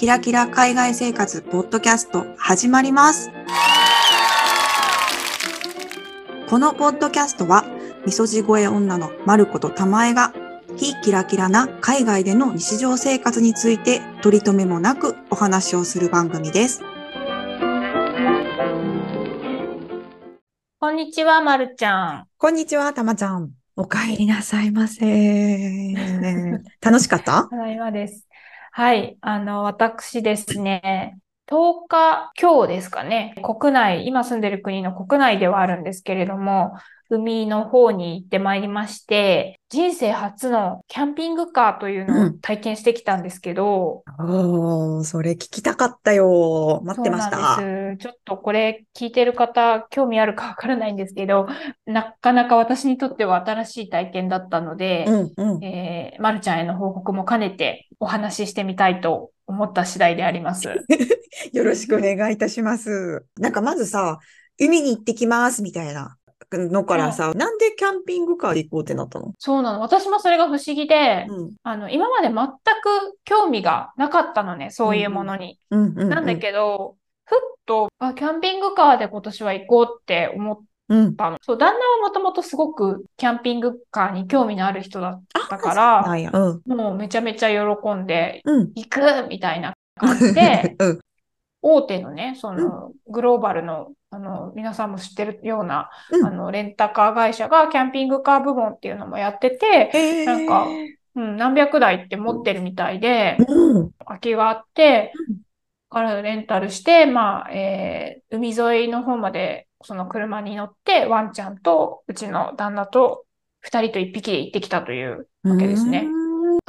キラキラ海外生活ポッドキャスト始まります。このポッドキャストは、みそじ声女のまることたまえが、非キラキラな海外での日常生活について取り留めもなくお話をする番組です。こんにちは、まるちゃん。こんにちは、たまちゃん。お帰りなさいませ。楽しかった？ただいまです。はい、あの、私ですね、10日、今日ですかね、国内、今住んでる国の国内ではあるんですけれども、海の方に行ってまいりまして、人生初のキャンピングカーというのを体験してきたんですけど、おー、それ聞きたかったよ。待ってました。そうなんです。ちょっとこれ聞いてる方、興味あるかわからないんですけど、なかなか私にとっては新しい体験だったので、うんうん。えー、まるちゃんへの報告も兼ねてお話ししてみたいと思った次第であります。よろしくお願いいたします。なんかまずさ、海に行ってきますみたいなのからさ、なんでキャンピングカーで行こうってなったの？そうなの。私もそれが不思議で、うん。あの、今まで全く興味がなかったのね、そういうものに。なんだけど、ふっと、あ、キャンピングカーで今年は行こうって思っうん。たの。そう、旦那はもともとすごくキャンピングカーに興味のある人だったかなら。うん。もうめちゃめちゃ喜んで、うん。行くみたいな感じで、うん。大手のね、その、グローバルの、あの、皆さんも知ってるような、うん。あの、レンタカー会社がキャンピングカー部門っていうのもやってて、なんかうん、何百台って持ってるみたいで、うん。空きがあってうん、からレンタルして、まあ、えー海沿いの方まで、その車に乗って、ワンちゃんと、うちの旦那と、二人と一匹で行ってきたというわけですね。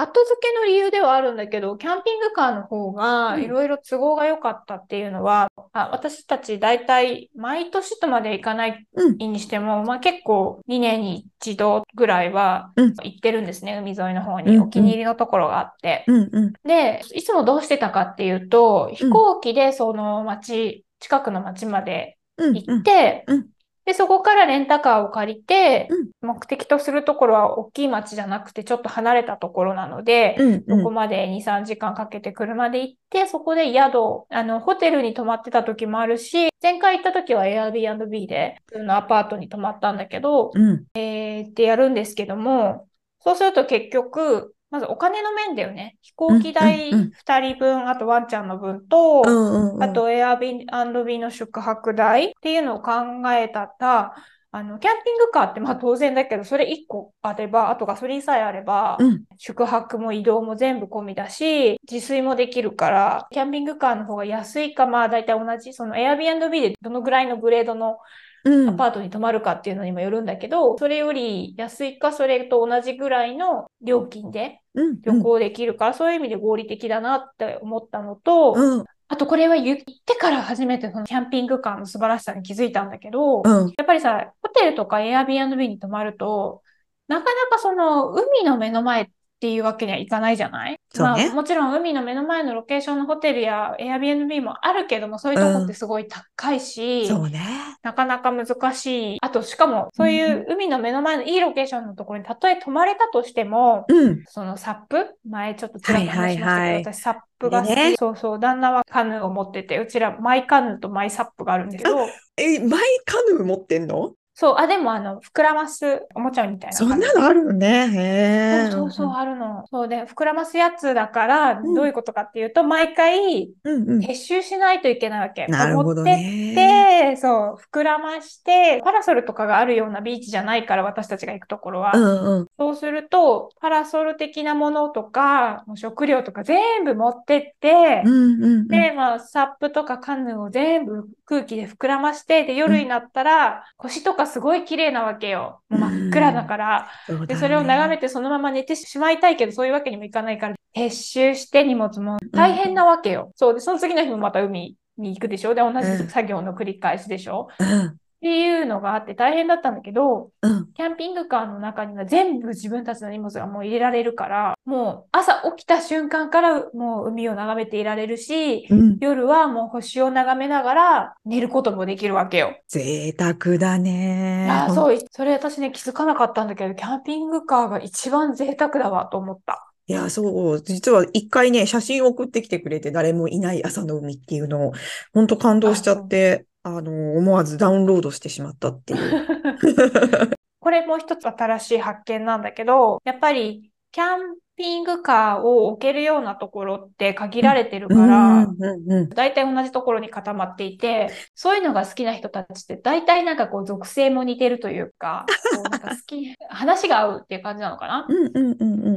うん後付けの理由ではあるんだけど、キャンピングカーの方がうんいろいろ都合が良かったっていうのは、あ私たち大体毎年とまで行かないうん。にしても、まあ、結構2年に一度ぐらいはうん行ってるんですね、海沿いの方うんうんにお気に入りのところがあって。うんうん。で、いつもどうしてたかっていうと、飛行機でその町、近くの町までうん。行ってうん、で、そこからレンタカーを借りてうん、目的とするところは大きい町じゃなくてちょっと離れたところなので、うん。そこまで2、3時間かけて車で行って、そこで宿、あの、ホテルに泊まってた時もあるし、前回行った時は Airbnb で、普通のアパートに泊まったんだけど、うん。えーってやるんですけども、そうすると結局、まずお金の面だよね。飛行機代うんうんうん2人分、あとワンちゃんの分と、うんうん。あと Airbnb の宿泊代っていうのを考えたら、あの、キャンピングカーってまあ当然だけど、それ1個あれば、あとガソリンさえあれば、うん。宿泊も移動も全部込みだし、自炊もできるから、キャンピングカーの方が安いか、まあ大体同じ、その Airbnb でどのぐらいのグレードのうん。アパートに泊まるかっていうのにもよるんだけど、それより安いか、それと同じぐらいの料金でうん。旅行できるから、そういう意味で合理的だなって思ったのと、うん。あとこれは言ってから初めてそのキャンピングカーの素晴らしさに気づいたんだけど、うん。やっぱりさ、ホテルとか Airbnb に泊まると、なかなかその海の目の前っていうわけにはいかないじゃない？ねまあもちろん海の目の前のロケーションのホテルや Airbnb もあるけども、そういうとこってすごい高いし、そうね。なかなか難しい。あと、しかも、そういう海の目の前のいいロケーションのところにたとえ泊まれたとしても、うん。そのサップ？前ちょっとちらっと話しましたけど、はいはいはい私サップが好き。ねそうそう、旦那はカヌーを持ってて、うちらマイカヌーとマイサップがあるんだけど、え、マイカヌー持ってんの？そう、あ、でもあの、膨らますおもちゃみたいなそ。んなのあるのね。へえ。そうそうそう、あるの。そうで、膨らますやつだから、うんどういうことかっていうと、毎回、うんうん。撤収しないといけないわけ。なるほど持ってね。で、そう、膨らまして、パラソルとかがあるようなビーチじゃないから、私たちが行くところは。うんうん。そうすると、パラソル的なものとか、もう食料とか全部持ってってう、んうんうん。で、まあ、サップとかカヌーを全部空気で膨らまして、で、夜になったら、星とかすごい綺麗なわけよ。もう真っ暗だから。で、そうだそれを眺めね。てそのまま寝てしまいたいけど、そういうわけにもいかないから、撤収して荷物も大変なわけよ。そうで、その次の日もまた海に行くでしょで、同うんじ作業の繰り返しでしょうんっていうのがあって大変だったんだけど、うん。キャンピングカーの中には全部自分たちの荷物がもう入れられるから、もう朝起きた瞬間からもう海を眺めていられるし、うん。夜はもう星を眺めながら寝ることもできるわけよ。贅沢だね。ああ、そう、それ私ね気づかなかったんだけど、キャンピングカーが一番贅沢だわと思った。いや、そう、実は一回ね、写真送ってきてくれて、誰もいない朝の海っていうのを、本当感動しちゃって、あの、思わずダウンロードしてしまったっていう。これも一つ新しい発見なんだけど、やっぱりキャンピングカーを置けるようなところって限られてるかうんら。大体同じところに固まっていて、そういうのが好きな人たちって大体なんかこう属性も似てるというか、こうなんか好き、話が合うっていう感じなのかな？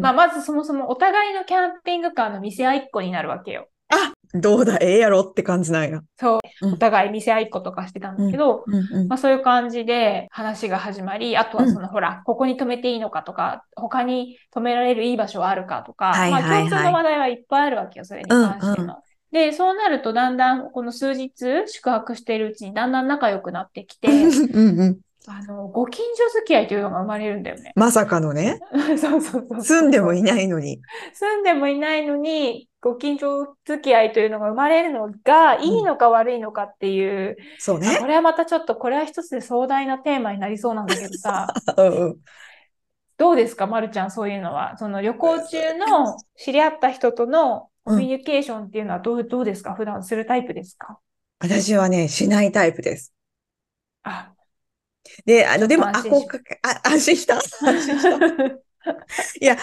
まあ、まずそもそもお互いのキャンピングカーの見せ合いっ子になるわけよ。どうだ、ええやろって感じなんや。そうう。んお互い見せ合いっ子とかしてたんだけど、うんうんまあそういう感じで話が始まり、あとはその、ほら、ここに止めていいのかとか、他に止められるいい場所はあるかとか、はいはいはいまあ共通の話題はいっぱいあるわけよ、それに関しての。で、そうなるとだんだんこの数日宿泊しているうちにだんだん仲良くなってきて、うんうん。あの、ご近所付き合いというのが生まれるんだよね。まさかのね、そうそうそう。住んでもいないのに。住んでもいないのに、ご近所付き合いというのが生まれるのがいいのか悪いのかっていう、そうねあこ。れはまたちょっと、これは一つで壮大なテーマになりそうなんだけどさ、うんうんどうですか、まるちゃん、そういうのは。その旅行中の知り合った人とのコミュニケーションっていうのはどう、どうですか？普段するタイプですか？私はね、しないタイプです。あ、で、あの、でも、あ、こうか、あ、安心した安心した。いや、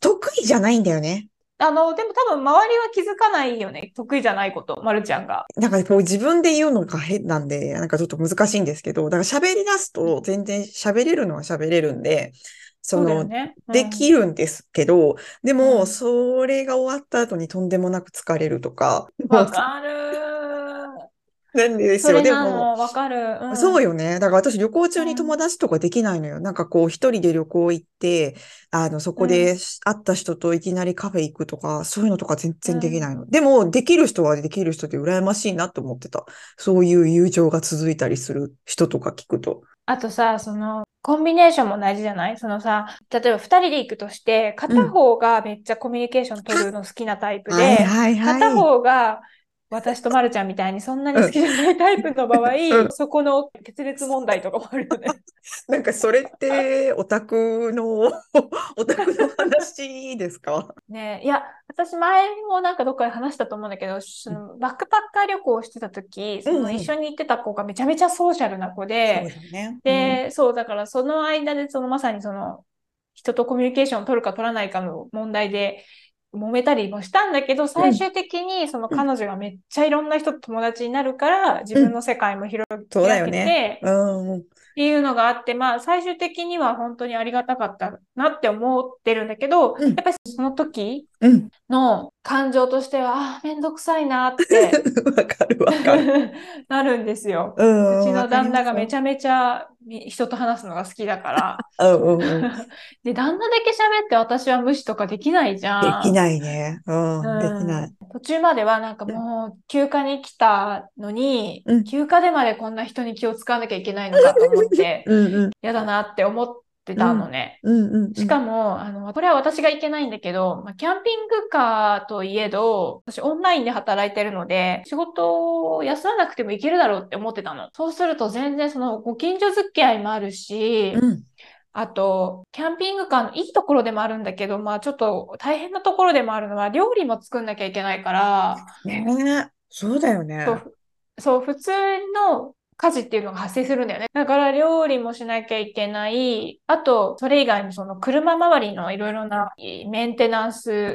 得意じゃないんだよね。あの、でも多分周りは気づかないよね。得意じゃないこと、まるちゃんが。なんかこう自分で言うのが変なんで、なんかちょっと難しいんですけど、だから喋り出すと全然喋れるのは喋れるんで、その、ね。うんできるんですけど、でうも、んそれが終わった後にとんでもなく疲れるとか、わかる。なんですよ。でも、わかる。うんそうよね。だから私旅行中にうん友達とかできないのよ。なんかこう一人で旅行行って、あの、そこで会った人といきなりカフェ行くとか、そういうのとか全然できないの。でも、できる人はできる人で羨ましいなと思ってた。そういう友情が続いたりする人とか聞くと。あとさ、その、コンビネーションも大事じゃない？そのさ、例えば二人で行くとして、片方がめっちゃコミュニケーション取るの好きなタイプはいで。片方が私とまるちゃんみたいにそんなに好きじゃないタイプの場合、うん。そこの決裂問題とかもあるよね。なんかそれってオタクの、オタクの話ですか？ねいや、私前もなんかどっかで話したと思うんだけど、そのバックパッカー旅行をしてた時、そうんうん。の一緒に行ってた子がめちゃめちゃソーシャルな子で、そうだね。で、そう、だからその間で、そのまさにその、人とコミュニケーションを取るか取らないかの問題で、揉めたりもしたんだけど、最終的にその彼女がめっちゃいろんな人と友達になるから、自分の世界も広げてね。うん。っていうのがあって、まあ最終的には本当にありがたかったなって思ってるんだけど、うんやっぱりその時うん。の感情としては、ああ、めんどくさいなってわかるわかる。なるんですよ。うん。うちの旦那がめゃ。ちゃめちゃ人と話すのが好きだから。うんうんうん。で、旦那だけ喋って私は無視とかできないじゃん。できないね。うん。うんできない。途中まではなんかもう休暇に来たのに、うん休暇でまでこんな人に気を使わなきゃいけないのかと思って、うんうん。嫌だなって思ってたのね。しかも、あの、これは私がいけないんだけど、まあ、キャンピングカーといえど、私オンラインで働いてるので、仕事を休まなくてもいけるだろうって思ってたの。そうすると全然そのご近所付き合いもあるし、うん。あと、キャンピングカーのいいところでもあるんだけど、まあちょっと大変なところでもあるのは、料理も作んなきゃいけないから、ねえ。そうだよね。そう、そう、普通の家事っていうのが発生するんだよね。だから料理もしなきゃいけない。あと、それ以外にその車周りのいろいろなメンテナンス。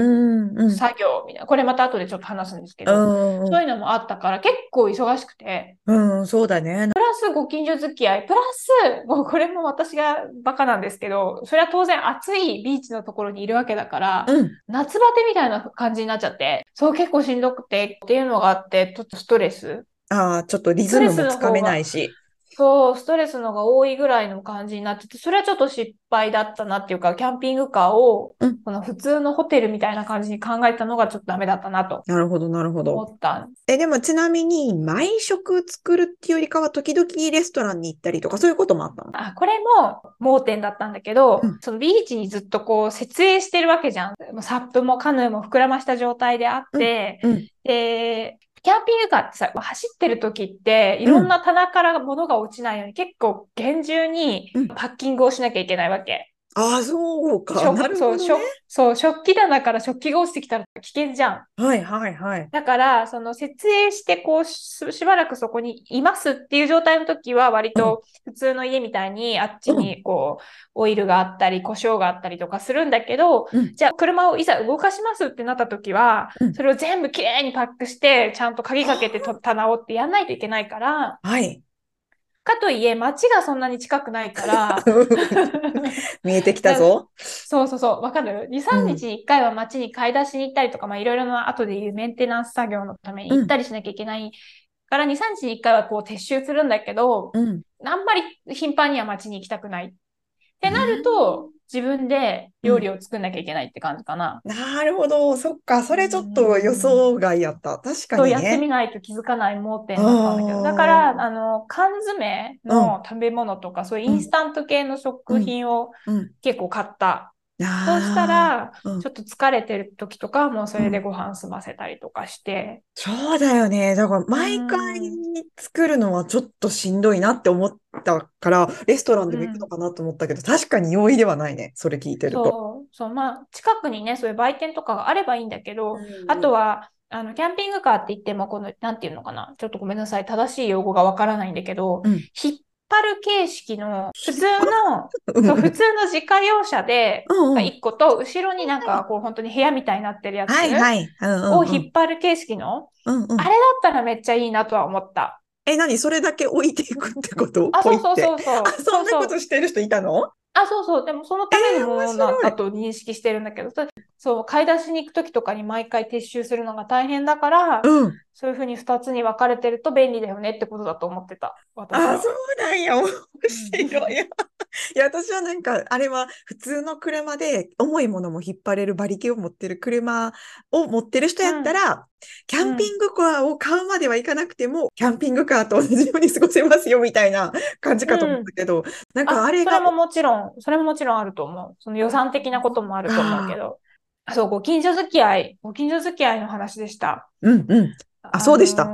作業みたいな、これまた後でちょっと話すんですけうど、んうんそういうのもあったから結構忙しくて、うん。うん、そうだね。プラスご近所付き合い、プラス、もうこれも私がバカなんですけど、それは当然暑いビーチのところにいるわけだから、うん。夏バテみたいな感じになっちゃって、そう結構しんどくてっていうのがあって、ちょっとストレス。ああ、ちょっとリズムもつかめないし。そう、ストレスのが多いぐらいの感じになってて、それはちょっと失敗だったなっていうか、キャンピングカーをうん、この普通のホテルみたいな感じに考えたのがちょっとダメだったなとなるほど、なるほど。思った。え、でもちなみに、毎食作るっていうよりかは、時々レストランに行ったりとか、そういうこともあったの？あ、これも盲点だったんだけど、うんそのビーチにずっとこう設営してるわけじゃん。もうサップもカヌーも膨らました状態であって、うん。で、キャンピングカーってさ、走ってる時って、いろんな棚から物が落ちないように、結構厳重にうんパッキングをしなきゃいけないわけ。ああ、そうか。食なるそう、ほどね。食そう、食器棚から食器が落ちてきたら危険じゃん。はいはいはい。だから、その設営して、こうし、しばらくそこにいますっていう状態の時は、割と普通の家みたいに、あっちにこう、オイルがあったり、胡椒があったりとかするんだけど、うんじゃあ車をいざ動かしますってなった時はうん、それを全部きれいにパックして、ちゃんと鍵かけてと棚をってやんないといけないから、はい。かといえ、街がそんなに近くないから、見えてきたぞ。そうそうそう、わかる ?2、3日に1回は街に買い出しに行ったりとか、まあいろいろな後で言うメンテナンス作業のために行ったりしなきゃいけないから、2、3日に1回はこう撤収するんだけど、うん。あんまり頻繁には街に行きたくない。ってなると、自分で料理を作んなきゃいけないって感じかな。なるほど。そっか。それちょっと予想外やった。確かにそうやってね。みないと気づかない盲点だったんだけど。だから、あの、缶詰の食べ物とか、そういうインスタント系の食品をうん。結構買った。あそうしたら、うんちょっと疲れてる時とかはもうそれでご飯済ませたりとかして。そうだよね。だから、毎回作るのはちょっとしんどいなって思ったから、レストランでも行くのかなと思ったけど、確かに容易ではないね。それ聞いてると。そう、そう、まあ、近くにね、そういう売店とかがあればいいんだけど、うんあとは、あの、キャンピングカーって言っても、この、なんていうのかな。ちょっとごめんなさい。正しい用語がわからないんだけど、うん引っ張る形式の、普通の、うん。そう、普通の自家用車で、うんうん。が1個と、後ろになんか、こう、本当に部屋みたいになってるやつ。を引っ張る形式の、あれだったらめっちゃいいなとは思った。え、何？それだけ置いていくってこと？あ、そうそうそうそう。あ、そんなことしてる人いたの？あ、そうそう。でも、そのためのものだと認識してるんだけど、そそう、買い出しに行くときとかに毎回撤収するのが大変だから、うん。そういうふうに2つに分かれてると便利だよねってことだと思ってた。私あ、は。そうなんや。面白い。いや、私はなんか、あれは普通の車で重いものも引っ張れる馬力を持ってる車を持ってる人やったら、キャンピングカーを買うまではいかなくても、キャンピングカーと同じように過ごせますよみたいな感じかと思ったけど、なんかあれがそれももちろん、それももちろんあると思う。その予算的なこともあると思うけど。そう、ご近所付き合い、ご近所付き合いの話でした。うんうん。あそうでした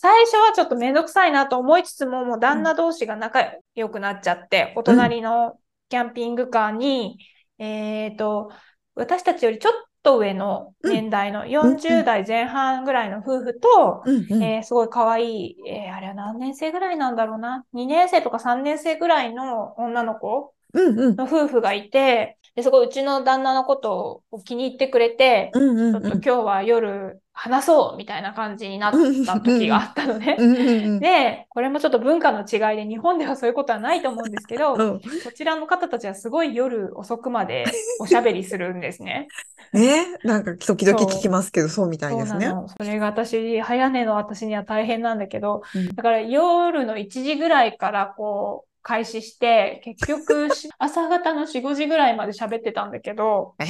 最初はちょっとめんどくさいなと思いつつも、もう旦那同士が仲良くなっちゃって、お隣のキャンピングカーに、えっと、私たちよりちょっと上の年代の40代前半ぐらいの夫婦と、うんうん。えーすごい可愛い、えーあれは何年生ぐらいなんだろうな？2年生とか3年生ぐらいの女の子うんうん。の夫婦がいて、ですごいうちの旦那のことを気に入ってくれて、うんうんちょっと今日は夜話そうみたいな感じになった時があったのね。で、これもちょっと文化の違いで日本ではそういうことはないと思うんですけど、うん。こちらの方たちはすごい夜遅くまでおしゃべりするんですね。ね、なんか時々聞きますけど、そうみたいですね。それが私、早寝の私には大変なんだけど、うん。だから夜の1時ぐらいからこう、開始して、結局し 朝方の4、5時ぐらいまで喋ってたんだけど、えー、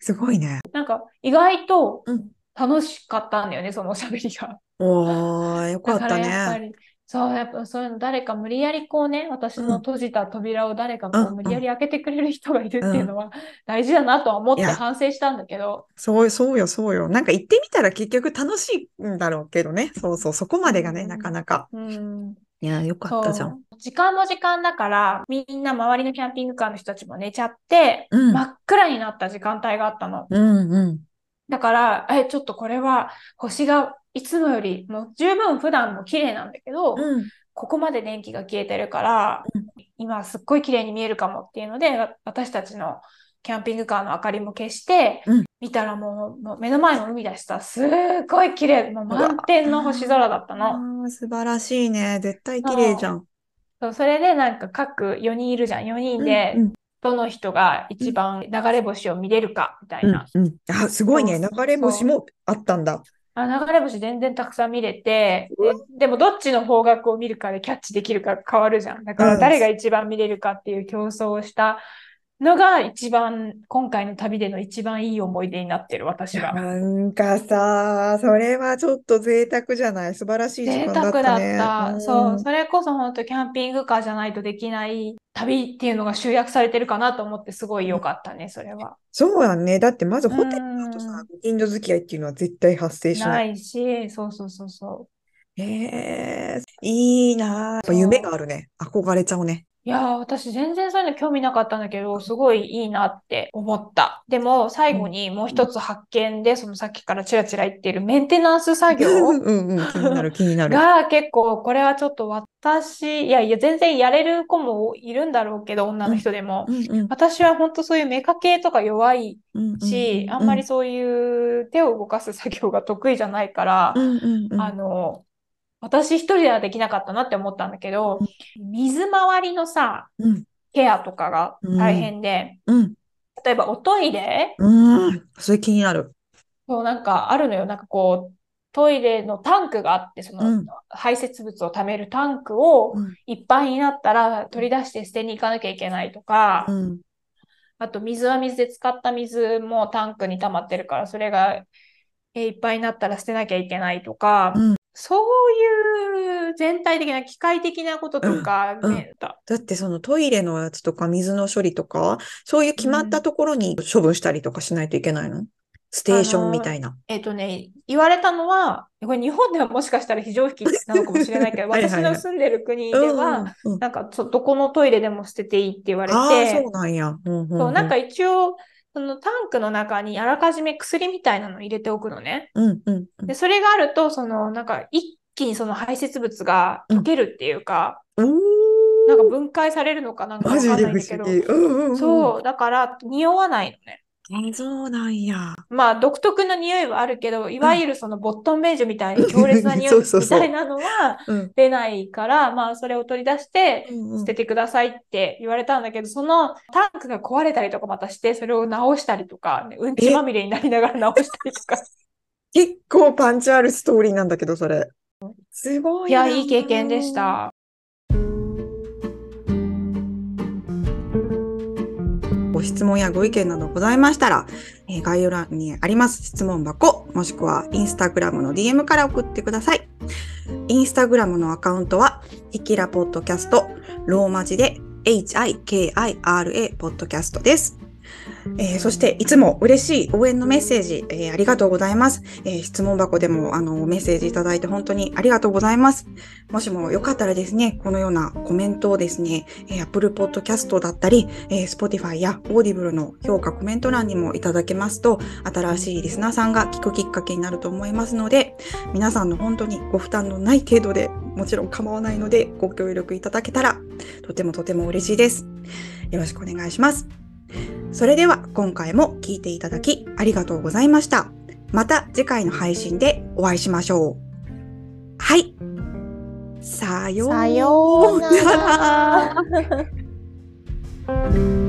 すごいね。なんか意外とうん楽しかったんだよね、そのおしゃべりが。おー、よかったね。り、そう、やっぱそういうの誰か無理やりこうね、私の閉じた扉を誰かこう無理やり開けてくれる人がいるっていうのは大事だなとは思って反省したんだけど、そう、そうよ、そうよ。なんか行ってみたら結局楽しいんだろうけどね。そうそう、そこまでがね、うんなかなか。うん、いや、よかそったじゃん。う。時間も時間だから、みんな周りのキャンピングカーの人たちも寝ちゃって、うん真っ暗になった時間帯があったの。うんうん。だから、え、ちょっとこれは星がいつもよりもう十分普段も綺麗なんだけど、うん。ここまで電気が消えてるから、うん今すっごい綺麗に見えるかもっていうので、わ私たちのキャンピングカーの明かりも消して、うん見たらもうもう目の前の海だしさ、すっごい綺麗、もう満天の星空だったの。素晴らしいね。絶対綺麗じゃん。そうそれでなんか各4人いるじゃん。4人でうんどの人が一番流れ星を見れるかみたいうんな。うん。あ、すごいね。流れ星もあったんだ。あ、流れ星全然たくさん見れて、で、でもどっちの方角を見るかでキャッチできるか変わるじゃん。だからうん誰が一番見れるかっていう競争をしたのが一番、今回の旅での一番いい思い出になってる、私は。なんかさ、それはちょっと贅沢じゃない。素晴らしい時贅間だ沢だっったね。た。うんそう、それこそ本当キャンピングカーじゃないとできない旅っていうのが集約されてるかなと思ってすごい良かったね、それは。そうやね。だってまずホテルうんだとさ、ご近所付き合いっていうのは絶対発生しな。ないいし、そうそうそうそへえ、いいなあ。やっぱ夢があるね。憧れちゃうね。いやー、私全然そういうの興味なかったんだけど、すごいいいなって思った。でも、最後にもう一つ発見で、そのさっきからチラチラ言っているメンテナンス作業うんうん、気になる気になる。が結構、これはちょっと私、いやいや、全然やれる子もいるんだろうけど、女の人でも。うんうん私は本当そういうメカ系とか弱いうんうんし、あんまりそういう手を動かす作業が得意じゃないからう、んうんうんあの、私一人ではできなかったなって思ったんだけど、水回りのさ、うん。ケアとかが大変で、うん。例えばおトイレ、うん、それ気になる。そうなんかあるのよ。なんかこう、トイレのタンクがあって、そのうん。排泄物を溜めるタンクをうん。いっぱいになったら取り出して捨てに行かなきゃいけないとか、うん。あと水は水で使った水もタンクに溜まってるから、それがえーいっぱいになったら捨てなきゃいけないとか、うんそういう全体的な機械的なこととかうんね、だ。だってそのトイレのやつとか水の処理とか、そういう決まったところに処分したりとかしないといけないの？ステーションみたいな。えっとね、言われたのは、これ日本ではもしかしたら非常識なのかもしれないけど、はいはいはい。私の住んでる国でうんは、うんうん。なんかそどこのトイレでも捨てていいって言われああ、てそう、なんや。うんうん。そうなんか一応、そのタンクの中にあらかじめ薬みたいなの入れておくのね。うんうんうんで、それがあると、そのなんか一気にその排泄物が溶けるっていうか、おーなんか分解されるのかなんかわかんないんだけど、で不思議。うんうんうん。そう、だから匂わないのね。あそうなんや。まあ独特な匂いはあるけど、いわゆるそのボットンベージュみたいに強烈な匂い みたいなのはうん出ないから、まあそれを取り出して捨ててくださいって言われたんだけど、そのタンクが壊れたりとかまたして、それを直したりとか、ねうんちまみれになりながら直したりとか。結構パンチあるストーリーなんだけど、それ。すごいいや、ないい経験でし。た。質問やご意見などございましたら、えー概要欄にあります質問箱、もしくはインスタグラムの DM から送ってください。インスタグラムのアカウントは、ヒキラポッドキャスト、ローマ字で HIKIRA ポッドキャストです。えーそして、いつも嬉しい応援のメッセージ、えーありがとうございます。えー質問箱でも、あの、メッセージいただいて本当にありがとうございます。もしもよかったらですね、このようなコメントをですね、えー Apple Podcast だったり、えー Spotify や Audible の評価、コメント欄にもいただけますと、新しいリスナーさんが聞くきっかけになると思いますので、皆さんの本当にご負担のない程度で、もちろん構わないので、ご協力いただけたら、とてもとても嬉しいです。よろしくお願いします。それでは、今回も聞いていただき、ありがとうございました。また次回の配信でお会いしましょう。はい。さようなら。